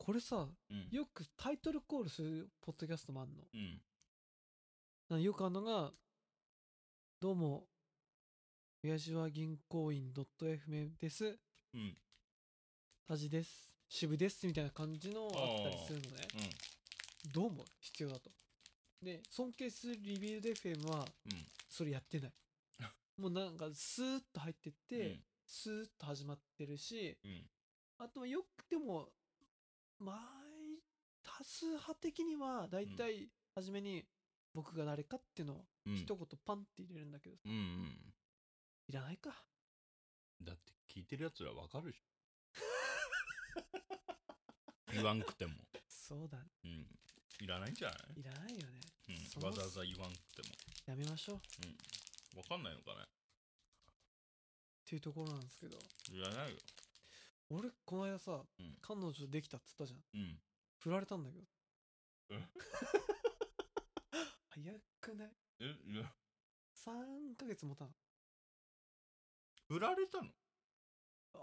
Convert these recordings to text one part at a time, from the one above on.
これさうん。よくタイトルコールするポッドキャストもあんの。うん。よくあるのが「どうも親父は銀行員 .fm です。うん。タジです。渋です」みたいな感じのあったりするのね。どうも必要だと。で尊敬するリビルド FM はうん。それやってない。もうなんかスーッと入ってって、うん。スーッと始まってるしうん。あとはよくてもまあ多数派的にはだいたい初めに僕が誰かっていうのをうん。一言パンって入れるんだけど、うんうん。いらないか。だって聞いてるやつらわかるでし。ょ 言わんくても。そうだうん。いらないんじゃない？いらないよね、うん。わざわざ言わんくても。やめましょう。っうん。わかんないのかね？ていうところなんですけど。いらないよ俺この間さ、うん。彼女できたっつったじゃん。うん。振られたんだけど。え 早くない？えいや。3ヶ月もたん。振られたの？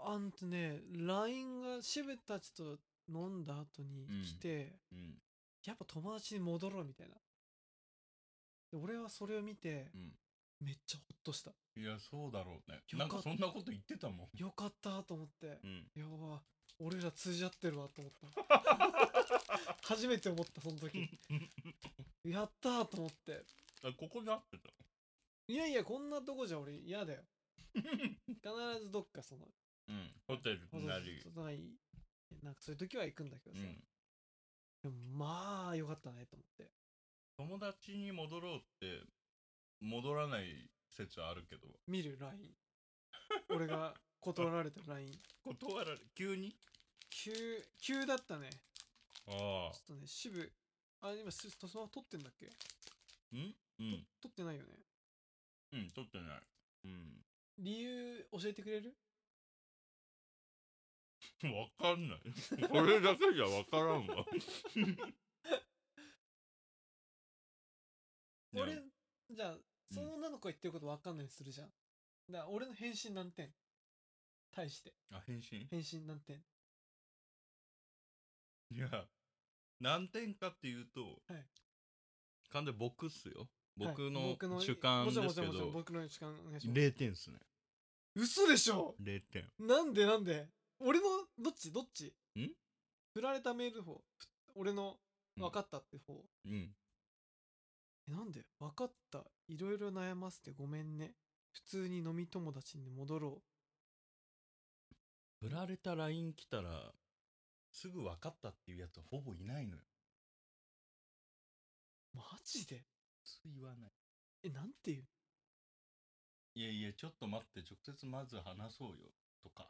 あんとね LINE が渋たちと飲んだ後に来て、うん。やっぱ友達に戻ろうみたいな。で俺はそれを見てうんめっちゃホッとした。いやそうだろうね。なんかそんなこと言ってたもん。よかったと思って。うん。やば俺ら通じ合ってるわと思った。初めて思ったその時。やったーと思って。あここで会ってたいやいやこんなとこじゃ俺嫌だよ。必ずどっかそのうん。ホテルなり。なんかなんかそういう時は行くんだけどさ、うん。でもまあよかったねと思って。友達に戻ろうって戻らない説あるけど。見る LINE 俺が断られた LINE 断られ急に？急急だったね。ああ。ちょっとね渋。あ今ススマホ撮ってんだっけ？うん？うん。撮ってないよね。うん取ってない。うん。理由教えてくれる？わかんない。これだけじゃわからんわ。俺じゃあその女の子が言ってること分かんないにするじゃん。だから俺の返信何点。対して。あ返信？返信何点。いや何点かっていうと、はい。完全に僕っすよ。僕はい。の主観もちろんですけもちろんもちろんど僕の主観お願いします。0点っすね。嘘でしょ？0点。なんでなんで？俺のどっち？どっち？ん？振られたメール方。ふ俺のうん。分かったって方、うんえなんで？分かった。いろいろ悩ませてごめんね。普通に飲み友達に戻ろ振られた LINE 来たらすぐ分かったっていうやつはほぼいないのよ。うマジで？普通言わない。えなんていう？いやいやちょっと待って直接まず話そうよ。とか。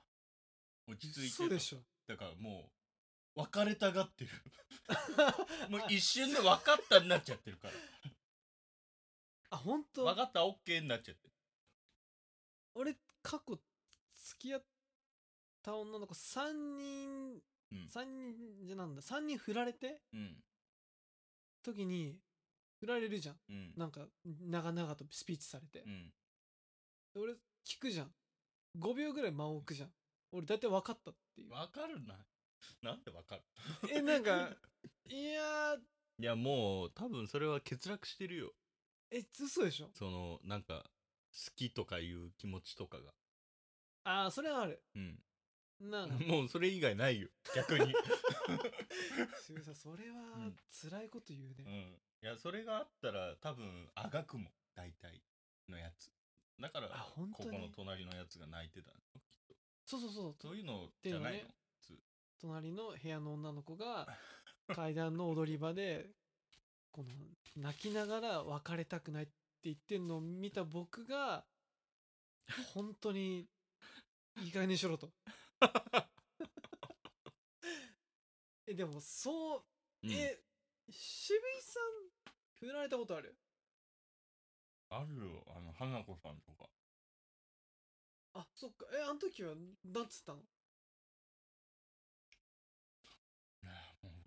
落ち着いて嘘でしょ。だからもう別れたがってる。もう一瞬で分かったになっちゃってるからあ本当？分かった？OK になっちゃって。る俺過去付き合った女の子3人うん。3人じゃなんだ。3人振られて？うん。時に振られるじゃん。うん。なんか長々とスピーチされて。う、ん。で俺聞くじゃん。5秒ぐらい間を置くじゃん。俺大体分かったっていう。分かるな。なんで分かる？えなんか いやー。いやもう多分それは欠落してるよえ嘘でしょ？そのなんか好きとかいう気持ちとかが。ああそれはある。うん。なん？か もうそれ以外ないよ。逆に。渋さんそれはうん。辛いこと言ううね、ん。いやそれがあったら多分あがくも。ん大体のやつ。だからあ本当に？ここの隣のやつが泣いてたの？きっと。そうそうそう。そういうのじゃないの？っていうの隣の部屋の女の子が 階段の踊り場でこの泣きながら別れたくないって言ってんのを見た僕が 本当にいい加減にしろと。えでもそううん。え渋井さん振られたことある？あるよ。あの花子さんとか。あそっか。えあの時はなんつったの？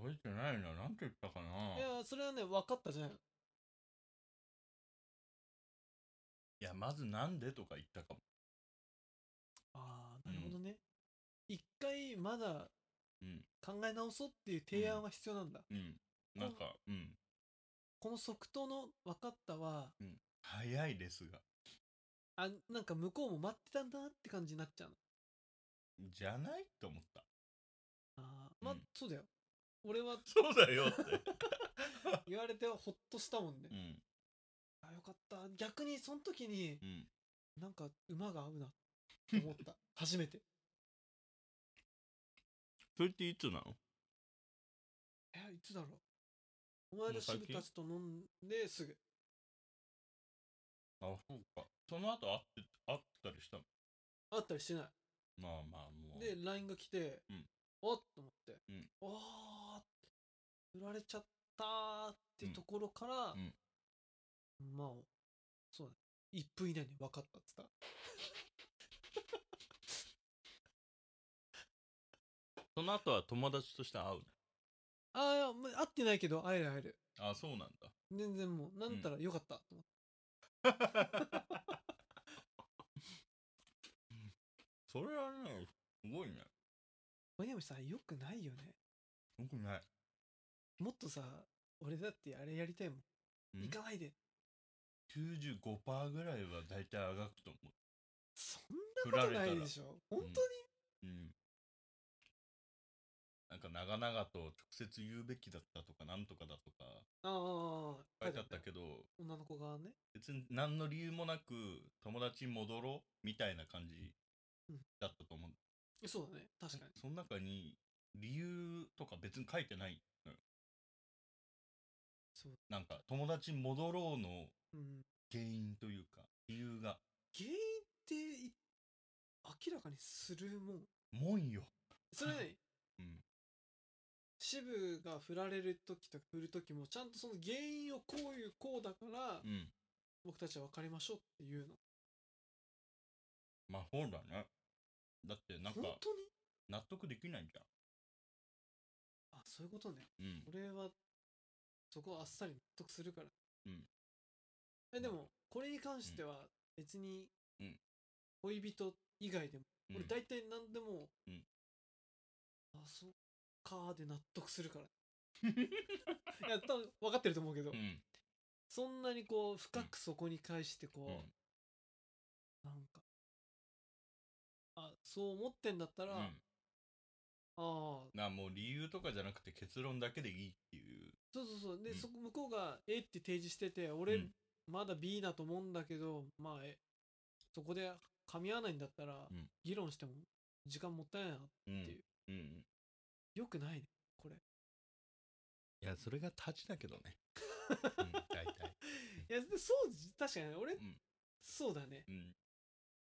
覚えてないななんて言ったかな？いやそれはね分かったじゃん。いやまずなんでとか言ったかも。ああなるほどね。一回まだうん。考え直そうっていう提案は必要なんだ、うん。なんかうん。この即答の分かったはうん。早いですが。あなんか向こうも待ってたんだなって感じになっちゃうの。じゃない？と思った。あーまあ、うん。そうだよ俺はそうだよって。言われてほっとしたもんね、うん。あよかった。逆にその時にうん。なんか馬が合うなって思った。初めて。それっていつなの？えいつだろう。お前の渋たちと飲んですぐ。あそうか。その後会って会ったりしたの？会ったりしてない。まあまあもう。で LINE が来て、うん。おっと思って、うん。おー振られちゃったーってところから、うん。まあそうだ。1分以内に分かったっつった。その後は友達として会うの？ああ会ってないけど会える会える。あそうなんだ。全然もうなんたらよかったと思って、それはねすごいね。まあでもさよくないよね。よくないもっとさ俺だってあれやりたいもん。うん？行かないで。95%ぐらいは大体あがくと思そんなことないでしょ。本当に、ううん。なんか長々と直接言うべきだったとかなんとかだとか。ああ書いてあったよけど。女の子側ね。別に何の理由もなく友達に戻ろうみたいな感じうん。だったと思う、えそうだね。確かに。その中に理由とか別に書いてないなんか友達に戻ろうのうん。原因というか理由が。原因ってい明らかにするもん。もんよ。それね うん。渋が振られる時とか振る時もちゃんとその原因をこういうこうだからうん。僕たちは分かりましょうっていうの。まあそうだね。だってなんか納得できないじゃあそういうことね。んうん。俺はそこはあっさり納得するから。うん。えでもこれに関しては別にうん。恋人以外でもうん。俺大体何でもうん。あそっかーで納得するから。いや多分分かってると思うけど。うん。そんなにこう深くそこに返してこうん。うなんかあそう思ってんだったら、うん。ああなもう理由とかじゃなくて結論だけでいいっていうそうそうそう。で、うん。そこ向こうが A って提示してて俺、うん。まだ B だと思うんだけどまあえそこで噛み合わないんだったら、うん。議論しても時間もったいないなうんていう。うん。よくないねこれ。いやそれが立ちだけどね。うん大体。いやでそうじ確かに俺、うん。そうだね。うん。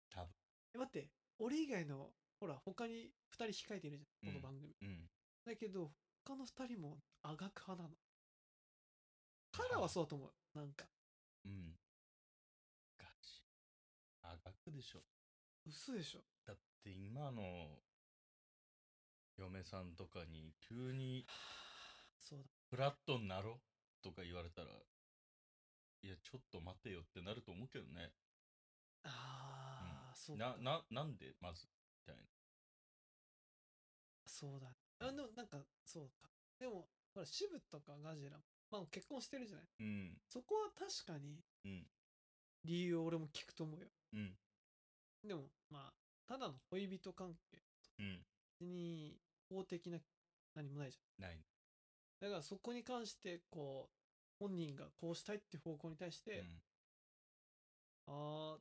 多分。え待って俺以外のほら他に2人控えてるじゃんこのうん。番組、うん。だけど他の2人もあがく派なのカラーはそうだと思う。なんか。うん。ガチ。あがくでしょ。嘘でしょ。だって今の嫁さんとかに急にそうだ。フラットになろとか言われたらいやちょっと待てよってなると思うけどね。ああ、そうか。なななんでまずみたいな。そうだあでもなんかそうか。でもほら渋とかガジラまあ結婚してるじゃない？うん。そこは確かにうん。理由を俺も聞くと思うよ。うん。でもまあただの恋人関係。うん。別に法的な何もないじない。ゃんだからそこに関してこう本人がこうしたいっていう方向に対して、うん。あ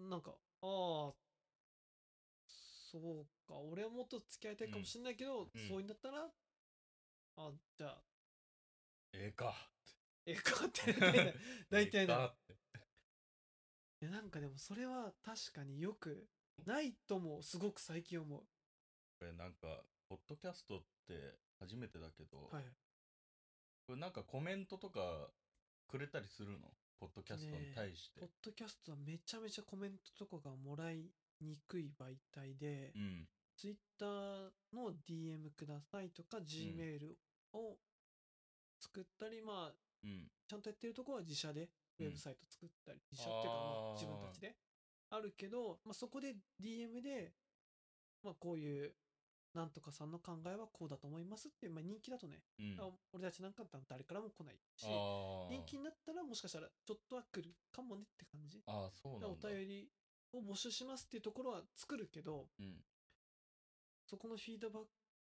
あなんかああそうか俺はもっと付き合いたいかもしれないけど、うん。そういうんだったらあじゃあええか。ええかって 大体な。いやなんかでもそれは確かによくないともすごく最近思う。これなんかポッドキャストって初めてだけど、はい。これなんかコメントとかくれたりするの？ポッドキャストに対して、ポッドキャストはめちゃめちゃコメントとかがもらいにくい媒体で、うん。ツイッターの DM くださいとか Gmail を作ったり、まあうん。ちゃんとやってるところは自社でウうん。ェブサイト作ったり、自社っていうかまあ自分たちで。あるけど、まあ、そこで DM で、まあ、こういうなんとかさんの考えはこうだと思いますっていう、まあ、人気だとね、うん。あ俺たちなんか誰からも来ないしあ人気になったらもしかしたらちょっとは来るかもねって感じ。ああそうなんだ。お便りを募集しますっていうところは作るけどうん。そこのフィードバッ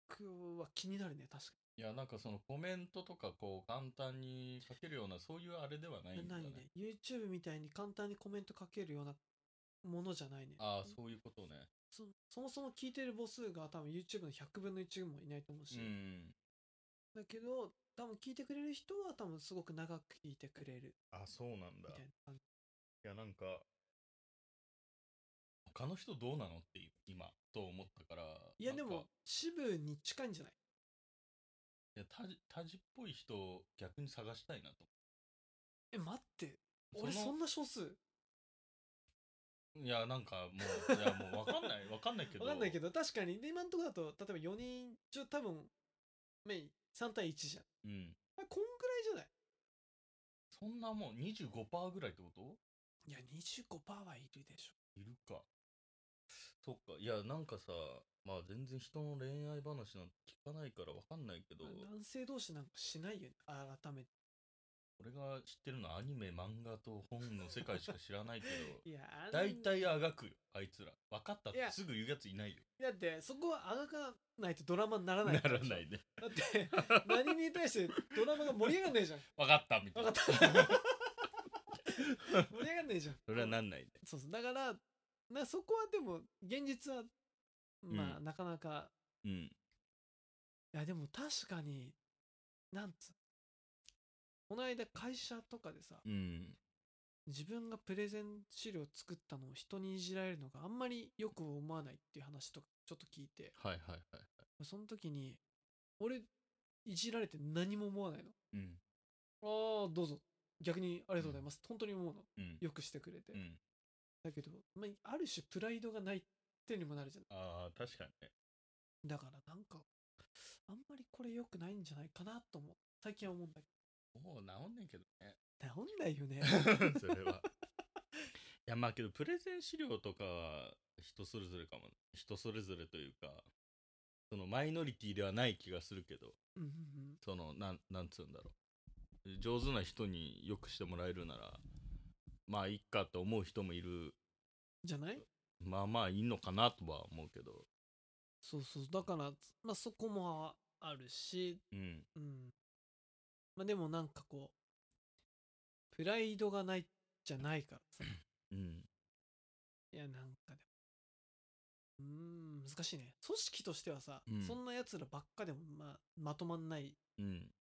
クは気になるね確かいやなんかそのコメントとかこう簡単に書けるようなそういうあれではないにないんだね。ね。YouTube みたいに簡単にコメント書けるようなものじゃないね。ああそういうことね。そそもそも聞いてる母数が多分 YouTube の100分の1もいないと思うし、うん。だけど多分聞いてくれる人は多分すごく長く聞いてくれるあそうなんだ。みたいな感じ。いやなんか他の人どうなのって今と思ったからいやでも支部に近いんじゃない？いやタジタジっぽい人を逆に探したいなと。え待って。俺そのそんな少数？いやなんかもういやもう分かんない分かんないけど。わかんないけど 確かに。で今のところだと例えば4人中多分メイン3対1じゃん。うん。あこんぐらいじゃない？そんなもう25%ぐらいってこと？いや25%はいるでしょ。いるかそっか。いやなんかさまあ全然人の恋愛話なんて聞かないから分かんないけどまあ男性同士なんかしないよね改めて。俺が知ってるのはアニメ漫画と本の世界しか知らないけど いや大体あがくよあいつら。分かったってすぐ言うやついないよ。だってそこはあがかないとドラマにならないなからないね。だって何に対してドラマが盛り上がんないじゃん。分かったみたい分なかった。盛り上がんないじゃん。それはなんないね。そうそう。だからなそこはでも現実はまあ、うんなかなか。うん。いやでも確かになんつうこの間会社とかでさうん。自分がプレゼン資料作ったのを人にいじられるのがあんまりよく思わないっていう話とかちょっと聞いて。はいはいはいその時に俺いじられて何も思わないの。うん。ああどうぞ。逆にありがとうございます、本当に思うの。うん。よくしてくれて、うんだけど、まあ、ある種プライドがないってにもなるじゃんああ確かにね。だからなんかあんまりこれ良くないんじゃないかなと思う。最近は思うんだけもう治んねんけどね。ど治んないよね。それは。いやまあけどプレゼン資料とかは人それぞれかも人それぞれというかそのマイノリティではない気がするけど。うんうんうん。そのなんなんつうんだろう。上手な人によくしてもらえるならまあいっかと思う人もいる。じゃない？まあまあいいのかなとは思うけど。そうそうだからまあそこもあるし。うん。うん。まあでもなんかこうプライドがないじゃないからさ。うん。いやなんかでも。うーん難しいね。組織としてはさ、うん。そんなやつらばっかでもまあまとまんないうん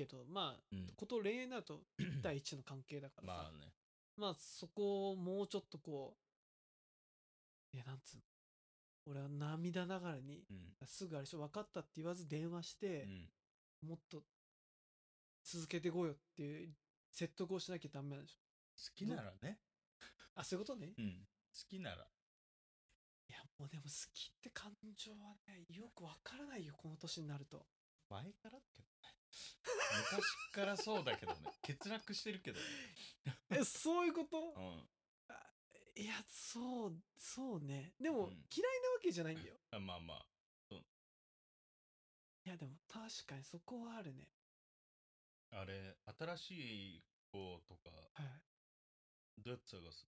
けどまあうん。こと恋愛になると1対1の関係だからさ。まあね。まあそこをもうちょっとこういやなんつうの？俺は涙ながらにうん。すぐあれでしょ分かったって言わず電話してう、ん。もっと続けてこうよっていう説得をしなきゃダメなんでしょ。好きならね。あそういうことね。うん。好きなら。いやもうでも好きって感情はねよくわからないよこの年になると。前からだけどね昔からそうだけどね。欠落してるけどね。えそういうこと？うん。いやそうそうね。でも、うん。嫌いなわけじゃないんだよ。あまあまあ。いやでも確かにそこはあるね。あれ新しい子とかはい。どうやって探す？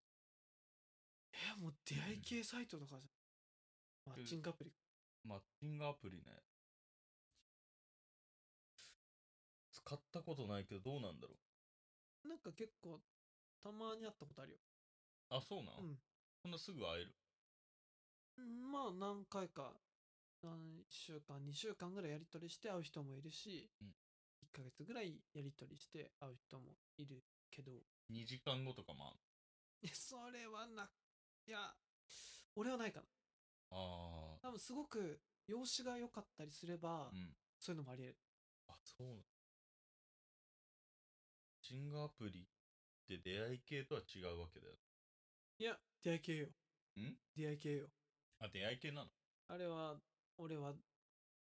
えもう出会い系サイトとかじゃん。マッチングアプリ。マッチングアプリね使ったことないけどどうなんだろなんか結構たまに会ったことあるよ。うあそうなん、うん。そんなすぐ会える？うんまあ何回か何週間2週間ぐらいやり取りして会う人もいるし、うん。1ヶ月ぐらいやり取りして会う人もいるけど。2時間後とかもあんいやそれはないや俺はないかな。あ多分すごく容姿が良かったりすれば、ーうん。そういうのもありえる。あそうなん。マッチングアプリって出会い系とは違うわけだよいや出会い系よ。ん？出会い系よ。あ出会い系なの？あれは俺は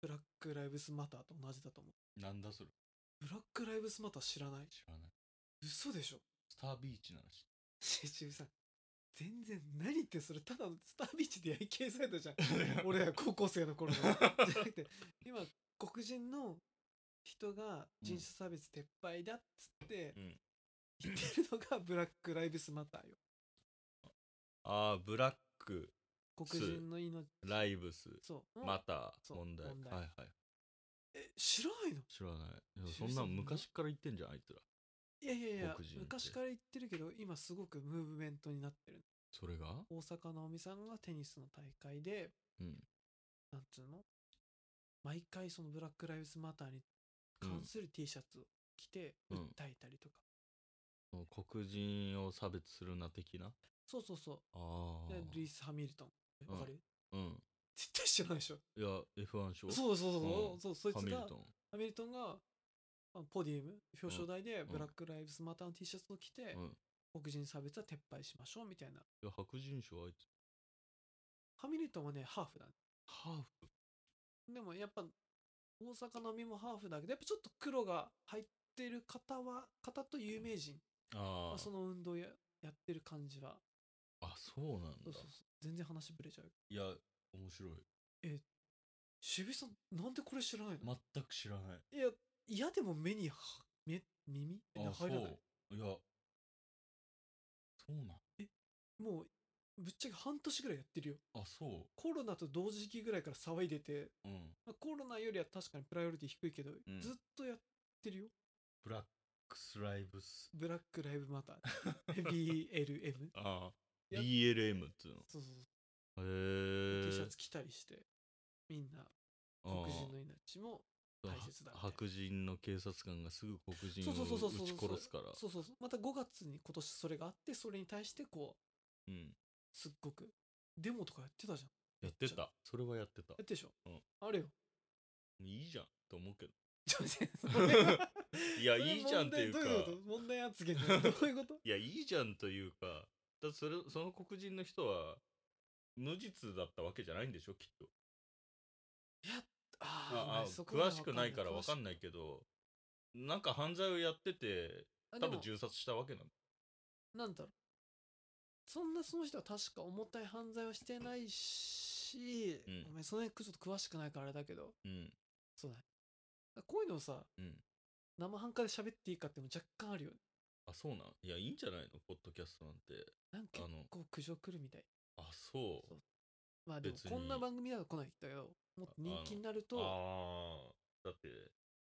ブラック・ライブスマターと同じだと思う。なんだそれ？ブラック・ライブスマター知らない？知らない。嘘でしょ？スタービーチなの知ってちちさん全然何言ってんそれただのスタービーチで焼きサイトじゃん。俺ら高校生の頃の じゃなくて今黒人の人が人種差別撤廃だっつってうん。言ってるのがブラック・ライブスマターよ。ああブラック黒人の命。ライブスそう。またそう問題。問題。はいはい。え知らないの？知らない。いそんなん昔から言ってんじゃんあいつら。いやいやいや黒人って。昔から言ってるけど今すごくムーブメントになってるそれが？大坂なおみさんがテニスの大会でうん。なんつうの？毎回そのブラック・ライブスマターに関する T シャツを着てうん。訴えたりとか、その黒人を差別するな的な？そうそうそああ。うでルイス・ハミルトン。うん。わかる、うん。絶対知らないでしょ。いや F1 賞そうそうそう、う。ん。そうそいつがハミルトン。ハミルトンがあポディウム表彰台でん。ブラック・ライブスマターの T シャツを着て、うん。黒人差別は撤廃しましょうみたいな。いや白人賞あいつ。ハミルトンはねハーフだね。ハーフ？でもやっぱ大阪のみもハーフだけどやっぱちょっと黒が入ってる方は方と有名人。あまあその運動ややってる感じは。ああそうなんだ。そうそうそう。全然話ぶれちゃう。いや面白い。渋井さんなんでこれ知らないの、全く知らない。いや嫌でも目には目耳？入らない？いや。そうなん。もうぶっちゃけ半年ぐらいやってるよ。あそコロナと同時期ぐらいから騒いでて、ううん。まあコロナよりは確かにプライオリティ低いけど、ん。ずっとやってるよ。ブラックスライブス。ブラックライブマター。BLM ああ。や BLM っつうそうそうそう。のへ T シャえツ着たりしてみんなあ黒あ人の命も大切だみたいな。白人の警察官がすぐ黒人そうそうそうそうそうを撃ち殺すから。そうそうそう。また5月に今年それがあってそれに対してこううんすっごく。デモとかやってたじゃん。やってた。それはやってた。やってでしょ、うん。あれよ。いいじゃん。と思うけど。ちょっと待ってそれは。いやいいじゃんっていうか。問題どういうこと？問題発言どういうこと？いやいいじゃんというか。だってそれその黒人の人は無実だったわけじゃないんでしょ？きっと。いやあああーそこまで詳しくないから分かんない。けどなんか犯罪をやってて多分銃殺したわけなの。なんだろうそんなその人は確か重たい犯罪をしてないし、うん。ごめんその辺ちょっと詳しくないからあれだけど。うん。そうだね。こういうのをさうん。生半可で喋っていいかっても若干あるよね。あそうなん？いやいいんじゃないの？ポッドキャストなんて。なんかあの。結構苦情来るみたい。あそう。まあでもこんな番組だと来ないんだけどもっと人気になると。ああだって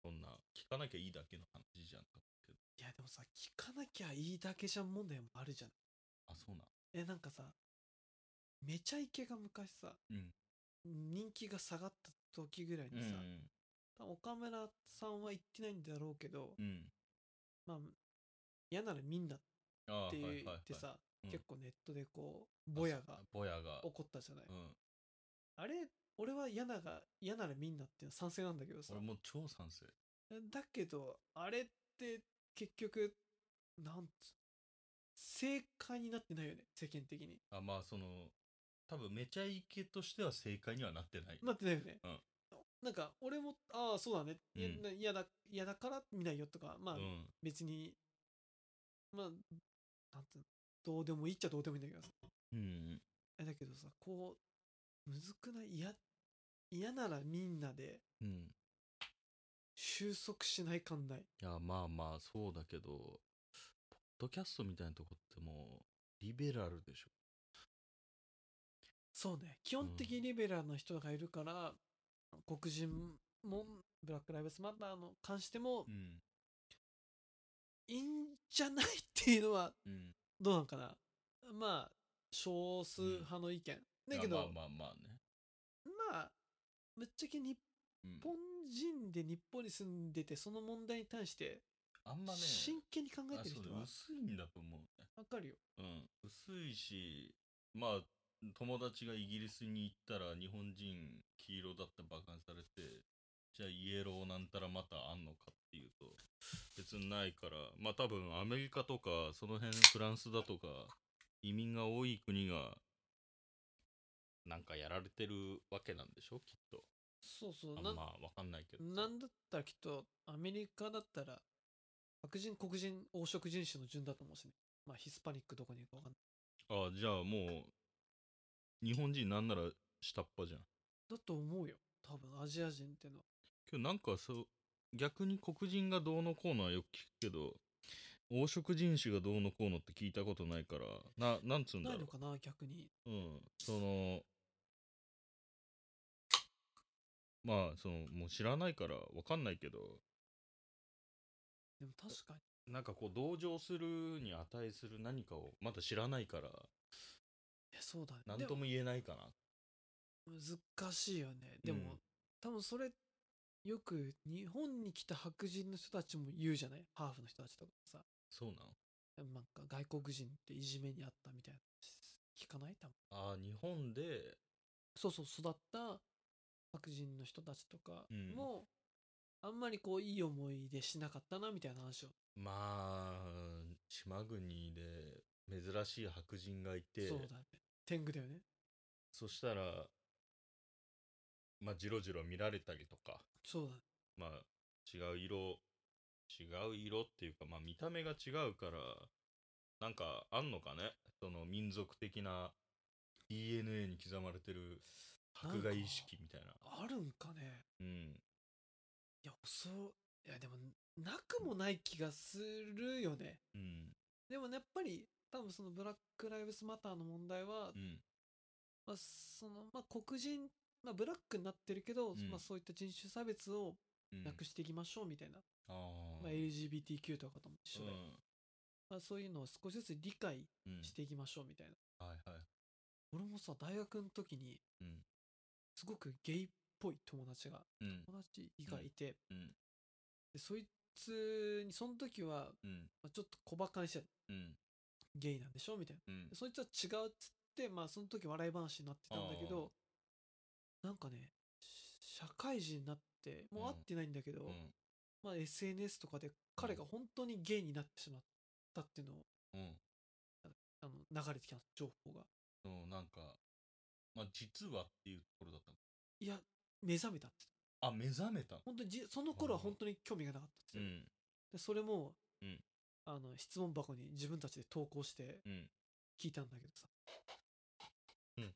そんな聞かなきゃいいだけの話じゃんいやでもさ聞かなきゃいいだけじゃん問題もあるじゃん。あそうなん？えなんかさめちゃイケが昔さうん。人気が下がった時ぐらいにさ、岡村さんは言ってないんだろうけど、うん。まあ嫌ならみんなっああて言はいはいはい。ってさ、うん。結構ネットでこうぼやがぼやが。起こったじゃない、うん。あれ俺は嫌なが嫌ならみんなっていうのは賛成なんだけどさ。俺もう超賛成。だけどあれって結局なんつ正解になってないよね世間的に。あまあその多分めちゃイケとしては正解にはなってない。なってないよね、うん。なんか俺もああそうだね。いやうんな嫌だ嫌だから見ないよとかまあ、うん。別にまあなんつうのどうでもいいっちゃどうでもいいんだけどさ。うん。えだけどさこうむずくない？嫌嫌ならみんなでうん。収束しない感ない。いやまあまあそうだけどドキャストみたいなとこってもうリベラルでしょ？そうね。基本的にリベラルな人がいるから、黒人もブラック・ライブスマターの関してもうん。いいんじゃないっていうのはうん。どうなんかな？まあ少数派の意見、だけどまあまあまあね。まあぶっちゃけ日うん。本人で日本に住んでてその問題に対してあんまね真剣に考えてる人は薄いんだと思うね。わかるよ。うん。薄いしまあ友達がイギリスに行ったら日本人黄色だって馬鹿にされてじゃあイエローなんたらまたあんのかっていうと別にないから。まあ多分アメリカとかその辺フランスだとか移民が多い国がなんかやられてるわけなんでしょ？きっと。そうそう。なあまあわかんないけどさ。なんだったらきっとアメリカだったら白人黒人黄色人種の順だと思うしね。まあヒスパニックどこにいるかわかんない。あじゃあもう日本人なんなら下っ端じゃん。だと思うよ。多分アジア人ってのは。けどなんかそう逆に黒人がどうのこうのはよく聞くけど黄色人種がどうのこうのって聞いたことないからななんつうんだろないのかな逆に。ううんそのまあそのもう知らないからわかんないけどでも確かに。なんかこう同情するに値する何かをまだ知らないからいやそうだね。何とも言えないかな。難しいよね。でも、うん多分それよく日本に来た白人の人たちも言うじゃない？ハーフの人たちとかさ。そうなん？なんか外国人っていじめにあったみたいな話聞かない？多分。ああ日本でそうそう育った白人の人たちとかうん。も、あんまりこういい思い出しなかったなみたいな話を。まあ島国で珍しい白人がいて。そうだね。天狗だよね。そしたらまあジロジロ見られたりとか。そうだね。まあ違う色違う色っていうかまあ見た目が違うからなんかあんのかね？その民族的な DNA に刻まれてる迫害意識みたいな。あるんかね？うん。いやそういやでもなくもない気がするよね。うん。でもねやっぱり多分そのブラック・ライブスマターの問題は、うん。まあ、そのまあ黒人、まあ、ブラックになってるけど、ん。まあ、そういった人種差別をうん。なくしていきましょうみたいな、あまあ、あ LGBTQ とかとも一緒で、うん。まあ、そういうのを少しずつ理解うん。していきましょうみたいな、はいはい。俺もさ大学の時にうん。すごくゲイっぽい友達がうん。友達がいて、うん。でそいつにその時は、うん。まあ、ちょっと小バカにしてうん。ゲイなんでしょみたいな。そいつは違うっつってまあその時笑い話になってたんだけどなんかねし社会人になってもう会ってないんだけど、うん。まあ、SNS とかで彼が本当にゲイになってしまったっていうのをうん。あの流れてきた情報が。そうなんかまあ実はっていうところだったの？いや目覚めたって。あ目覚めた本当にじその頃は本当に興味がなかったって。うん。でそれも、うん。あの質問箱に自分たちで投稿してうん。聞いたんだけどさ、うん。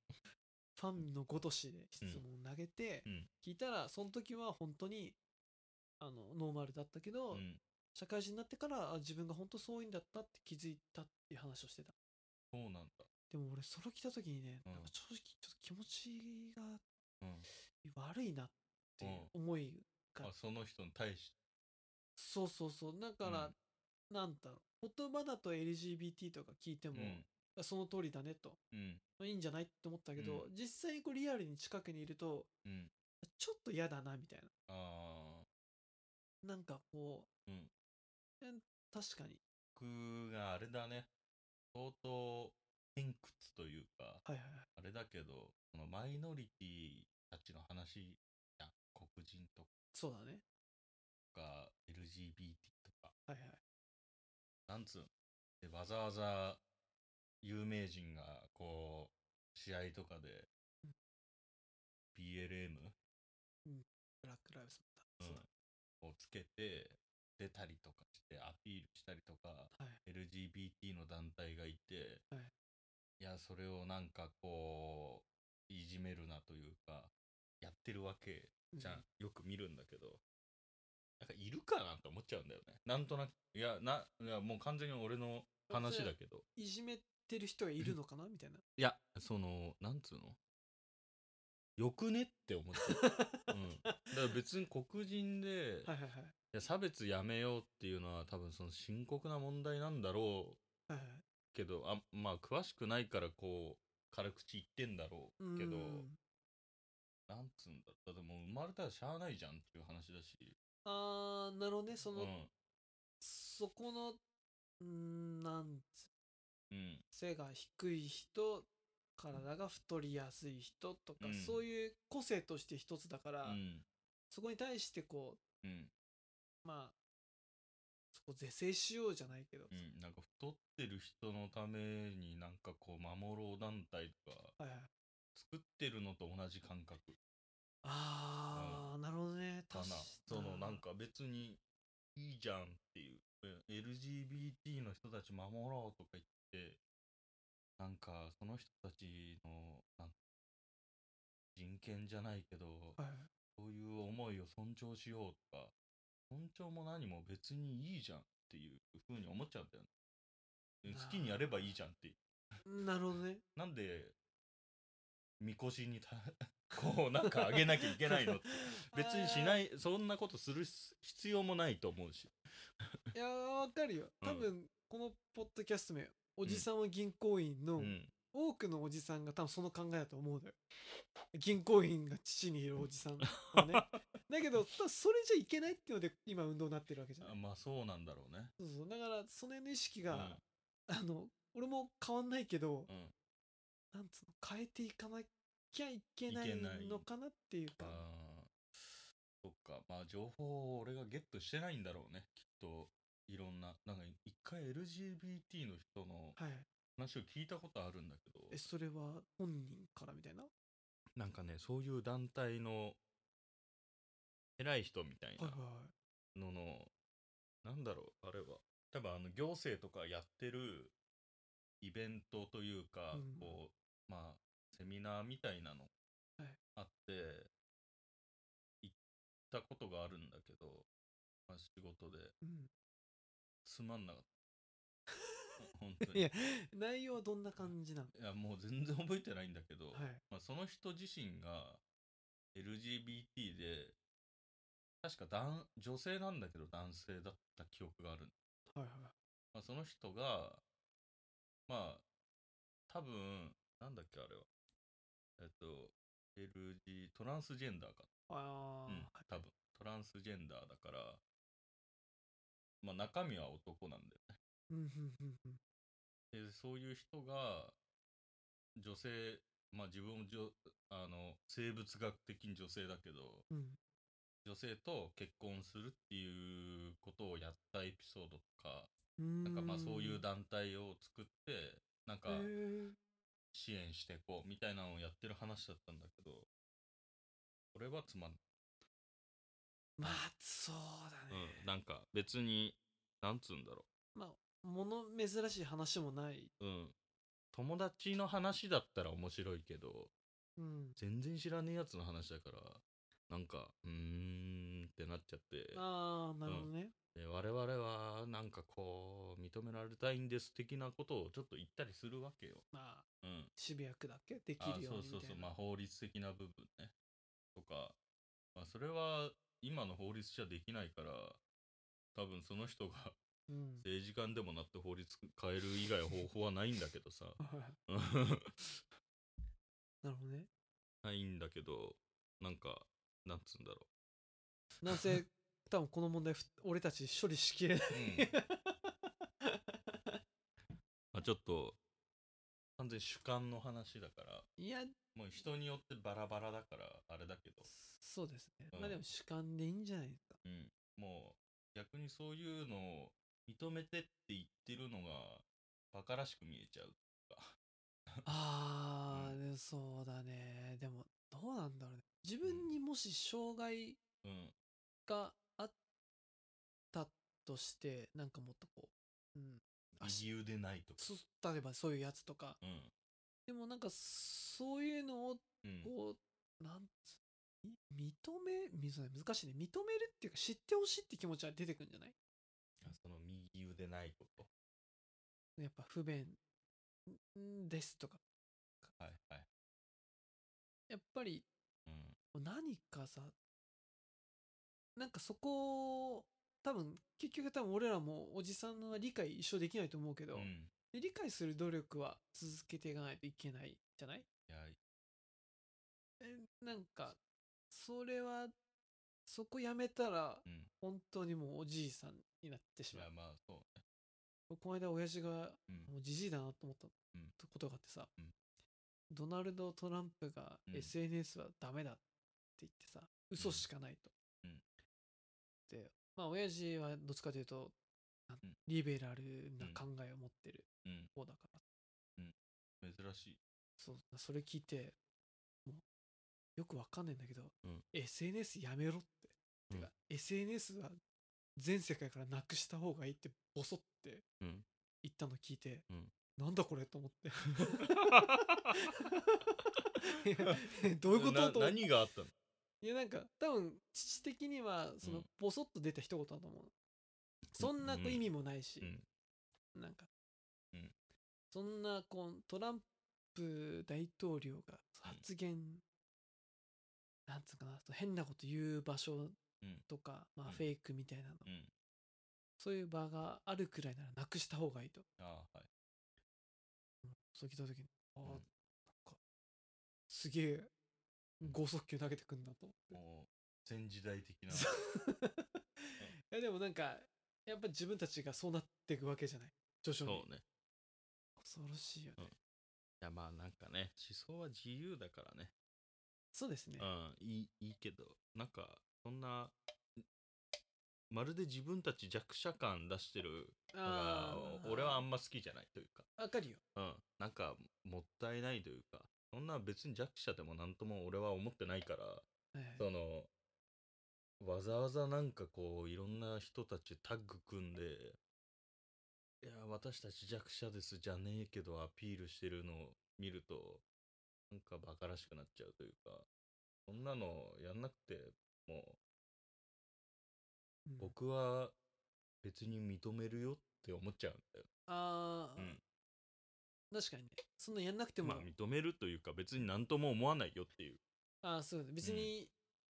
ファンのごとしで質問を投げてうん。聞いたらその時は本当にあのノーマルだったけど、うん。社会人になってからあ自分が本当そういうんだったって気づいたっていう話をしてた。そうなんだ。でも俺それを聞いた時にね、うんなん。か正直ちょっと気持ちがうん悪いなっていう思いが、あその人に対し。てそうそうそう。だから、なんだろう。言葉だと LGBT とか聞いても、うん。その通りだねと。うん。まあいいんじゃないって思ったけど、実際にこうリアルに近くにいるとうん。ちょっと嫌だなみたいあななんかこう、確かに。僕があれだね。相当偏屈というかはいはいはい。あれだけどそのマイノリティたちの話じゃん。黒人とそうだね。か LGBT とか。はいはい。なんつうの？でわざわざ有名人がこう試合とかでうん。BLM ブラック・ライブスマター、そうだ。をつけて出たりとかしてアピールしたりとかはい。LGBT の団体がいて、それをなんかこういじめるなというかやってるわけじゃん、うんよく見るんだけど。なんかいるかなって思っちゃうんだよね。なんとなく。いやないやもう完全に俺の話だけど。いじめてる人がいるのかな？みたいな。いやそのなんつうの？よくねって思っちゃう、うん、だから別に黒人で、はいはいはい。いや差別やめようっていうのは多分その深刻な問題なんだろうけどあまあ詳しくないからこう軽口言ってんだろうけどうん。なんつうんだだってもう生まれたらしゃあないじゃんっていう話だし。あーなるほどね。その、うん。そこのんなんつうん。背が低い人体が太りやすい人とか、うん。そういう個性として一つだから、うん。そこに対してこうん。うまあそこ是正しようじゃないけど、うんなんか太ってる人のためになんかこう守ろう団体とか作ってるのと同じ感覚。ああ、なるほどね。かな。確そのなんか別にいいじゃんっていう。え LGBT の人たち守ろうとか言ってなんかその人たちの人権じゃないけど、はい。そういう思いを尊重しようとか尊重も何も別にいいじゃんっていう風に思っちゃうんだよね。好きにやればいいじゃんって。なるほどね。なんでみこしにた こうなんかあげなきゃいけないのって。別にしないそんなことする必要もないと思うし。いやわかるよ。うん。多分このポッドキャスト名おじさんは銀行員のうん多くのおじさんが多分その考えだと思うのよ。銀行員が父にいるおじさんはね。だけどそれじゃいけないっていうので今運動になってるわけじゃない。あまあそうなんだろうね。そうそう。だからその辺の意識うん。が、あの俺も変わんないけど、うん。なんつうの変えていかなきゃいけないのかなっていうか。そっか。まあ情報を俺がゲットしてないんだろうね。きっといろんな。なんか一回 LGBT の人のはい話を聞いたことあるんだけど。えそれは本人からみたいな？なんかねそういう団体の偉い人みたいはいはない。のの、なんだろうあれは。多分あの行政とかやってるイベントというか、うんこうまあセミナーみたいなのはい。あって、行ったことがあるんだけど、まあ、仕事で。い、うん、つまんなかった 本当に。いや内容はどんな感じなの？いやもう全然覚えてないんだけど、はい。まあ、その人自身が LGBT で確か男女性なんだけど男性だった記憶がある、はいはいまあ、その人がまあ多分なんだっけあれは。えっと LG トランスジェンダーか。あうん多分。トランスジェンダーだからまあ中身は男なんだよねでそういう人が女性まあ自分もじょあの生物学的に女性だけどうん。女性と結婚するっていうことをやったエピソードとかなんかまあそういう団体を作ってなんか支援していこうみたいなのをやってる話だったんだけどこれはつまんない、まあそうだね、うん、なんか別になんつうんだろまあ物珍しい話もない、ううん。友達の話だったら面白いけどうん、全然知らねえやつの話だからなんかうーんってなっちゃって。ああなるほどね、で我々はなんかこう認められたいんです的なことをちょっと言ったりするわけよ。まあうん、渋谷区だけできあるようそうそうそう。にみたいなまあ法律的な部分ね。とか、まあ、それは今の法律じゃできないから多分その人がうん。政治家でもなって法律変える以外方法はないんだけどさ。なるほどね。ないんだけどなんかなんつうんだろなんせ 多分この問題ふ俺たち処理しきれない、う、うん。まあ、ちょっと完全に主観の話だから。いやもう人によってバラバラだからあれだけど、そうですね、うん。まあでも主観でいいんじゃないですか。うん、もう逆にそういうのを認めてって言ってるのがバカらしく見えちゃうああ、うん。そうだね。でもどうなんだろうね。自分にもし障害うん。があったとしてなんかもっとこう、うん、足右腕ないとか。そ例えばそういうやつとか。うん。でもなんかそういうのをうん。こうなんつい認め難しいね。認めるっていうか知ってほしいって気持ちは出てくるんじゃない？あそのないこと。やっぱ不便。んですとか。はいはい。やっぱりうん。何かさなんかそこ多分結局多分俺らもおじさんは理解一生できないと思うけど、うん。で理解する努力は続けていかないといけないじゃない？いやえなんかそれはそこやめたらうん。本当にもうおじいさんになってしまう。まあそうね。この間親父がうん。もうじじいだなと思ったうん。ことがあってさ、うん。ドナルド・トランプがうん。SNS はダメだって言ってさ嘘しかないと、うん。でまあ親父はどっちかというとリベラルな考えを持ってるうん。方だから、珍しい。そうそれ聞いてもうよくわかんないんだけど、うん。SNS やめろって、うん。てか SNS は全世界からなくした方がいいってボソってうん。言ったの聞いて、うん。なんだこれと思って。えどういうこと？なと何があったの？いやなんか多分父的にはそのうん。ボソッと出た一言だと思う。そんなこううん意味もないし、うん。なんか、うん。そんなこうトランプ大統領が発言、なんつうかなそう変なこと言う場所うんとか、まあ、うん。フェイクみたいなの、うん。そういう場があるくらいならなくした方がいいと、ああはい。うんそう聞いた時にああ、うんなんかすげえ剛速球投げてくんなと思って。もう全時代的な。いや でもなんかやっぱ自分たちがそうなっていくわけじゃない？徐々に。そうね。恐ろしいよね、うん。いやまあなんかね思想は自由だからね。そうですね、うんいいいいけどなんかそんなまるで自分たち弱者感出してるの俺はあんま好きじゃないというか。わかるよ。うん。なんかもったいないというか。そんな別に弱者でもなんとも俺は思ってないからはいはい。そのわざわざなんかこういろんな人たちタッグ組んでいや私たち弱者ですじゃねえけどアピールしてるのを見るとなんかバカらしくなっちゃうというかそんなのやんなくてもう。ん。う僕は別に認めるよって思っちゃうんだよ。ああ、うん。確かにね。そんなやんなくても、まあ認めるというか別に何とも思わないよっていう。ああそうだ別に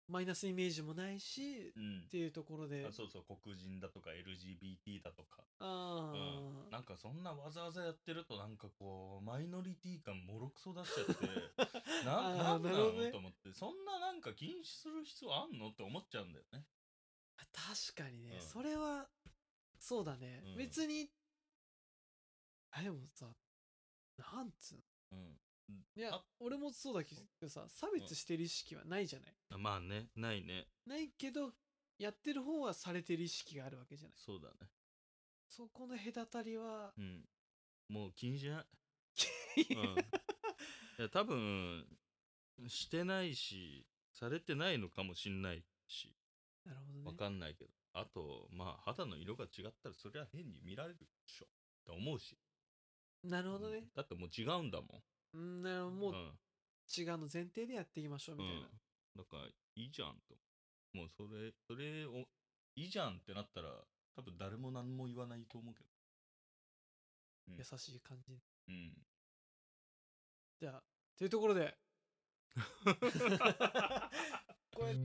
マイナスイメージもないし、うん。っていうところで。あそうそう黒人だとか LGBT だとか。あうん、なんかそんなわざわざやってるとなんかこうマイノリティ感もろくそ出しちゃって なあーなんななるほどね。のと思ってそんななんか禁止する必要あんの？って思っちゃうんだよね。あ確かにね、うん。それはそうだね、うん。別にあでもさなんつうの？うんいやあ俺もそうだけどさ差別してる意識はないじゃない、あまあね。ないね。ないけどやってる方はされてる意識があるわけじゃない。そうだね。そこの隔たりはうん。もう気にしない？うん。いや多分してないしされてないのかもしんないし。なるほどね。わかんないけど。あとまあ肌の色が違ったらそりゃ変に見られるでしょ。って思うし。なるほどね、だってもう違うんだもんうん、なるほどもううん。違うの前提でやっていきましょうみたいな、うん、だからいいじゃんと。もうそれそれをいいじゃんってなったら多分誰も何も言わないと思うけど。うん。優しい感じ。うん。じゃあというところで。これ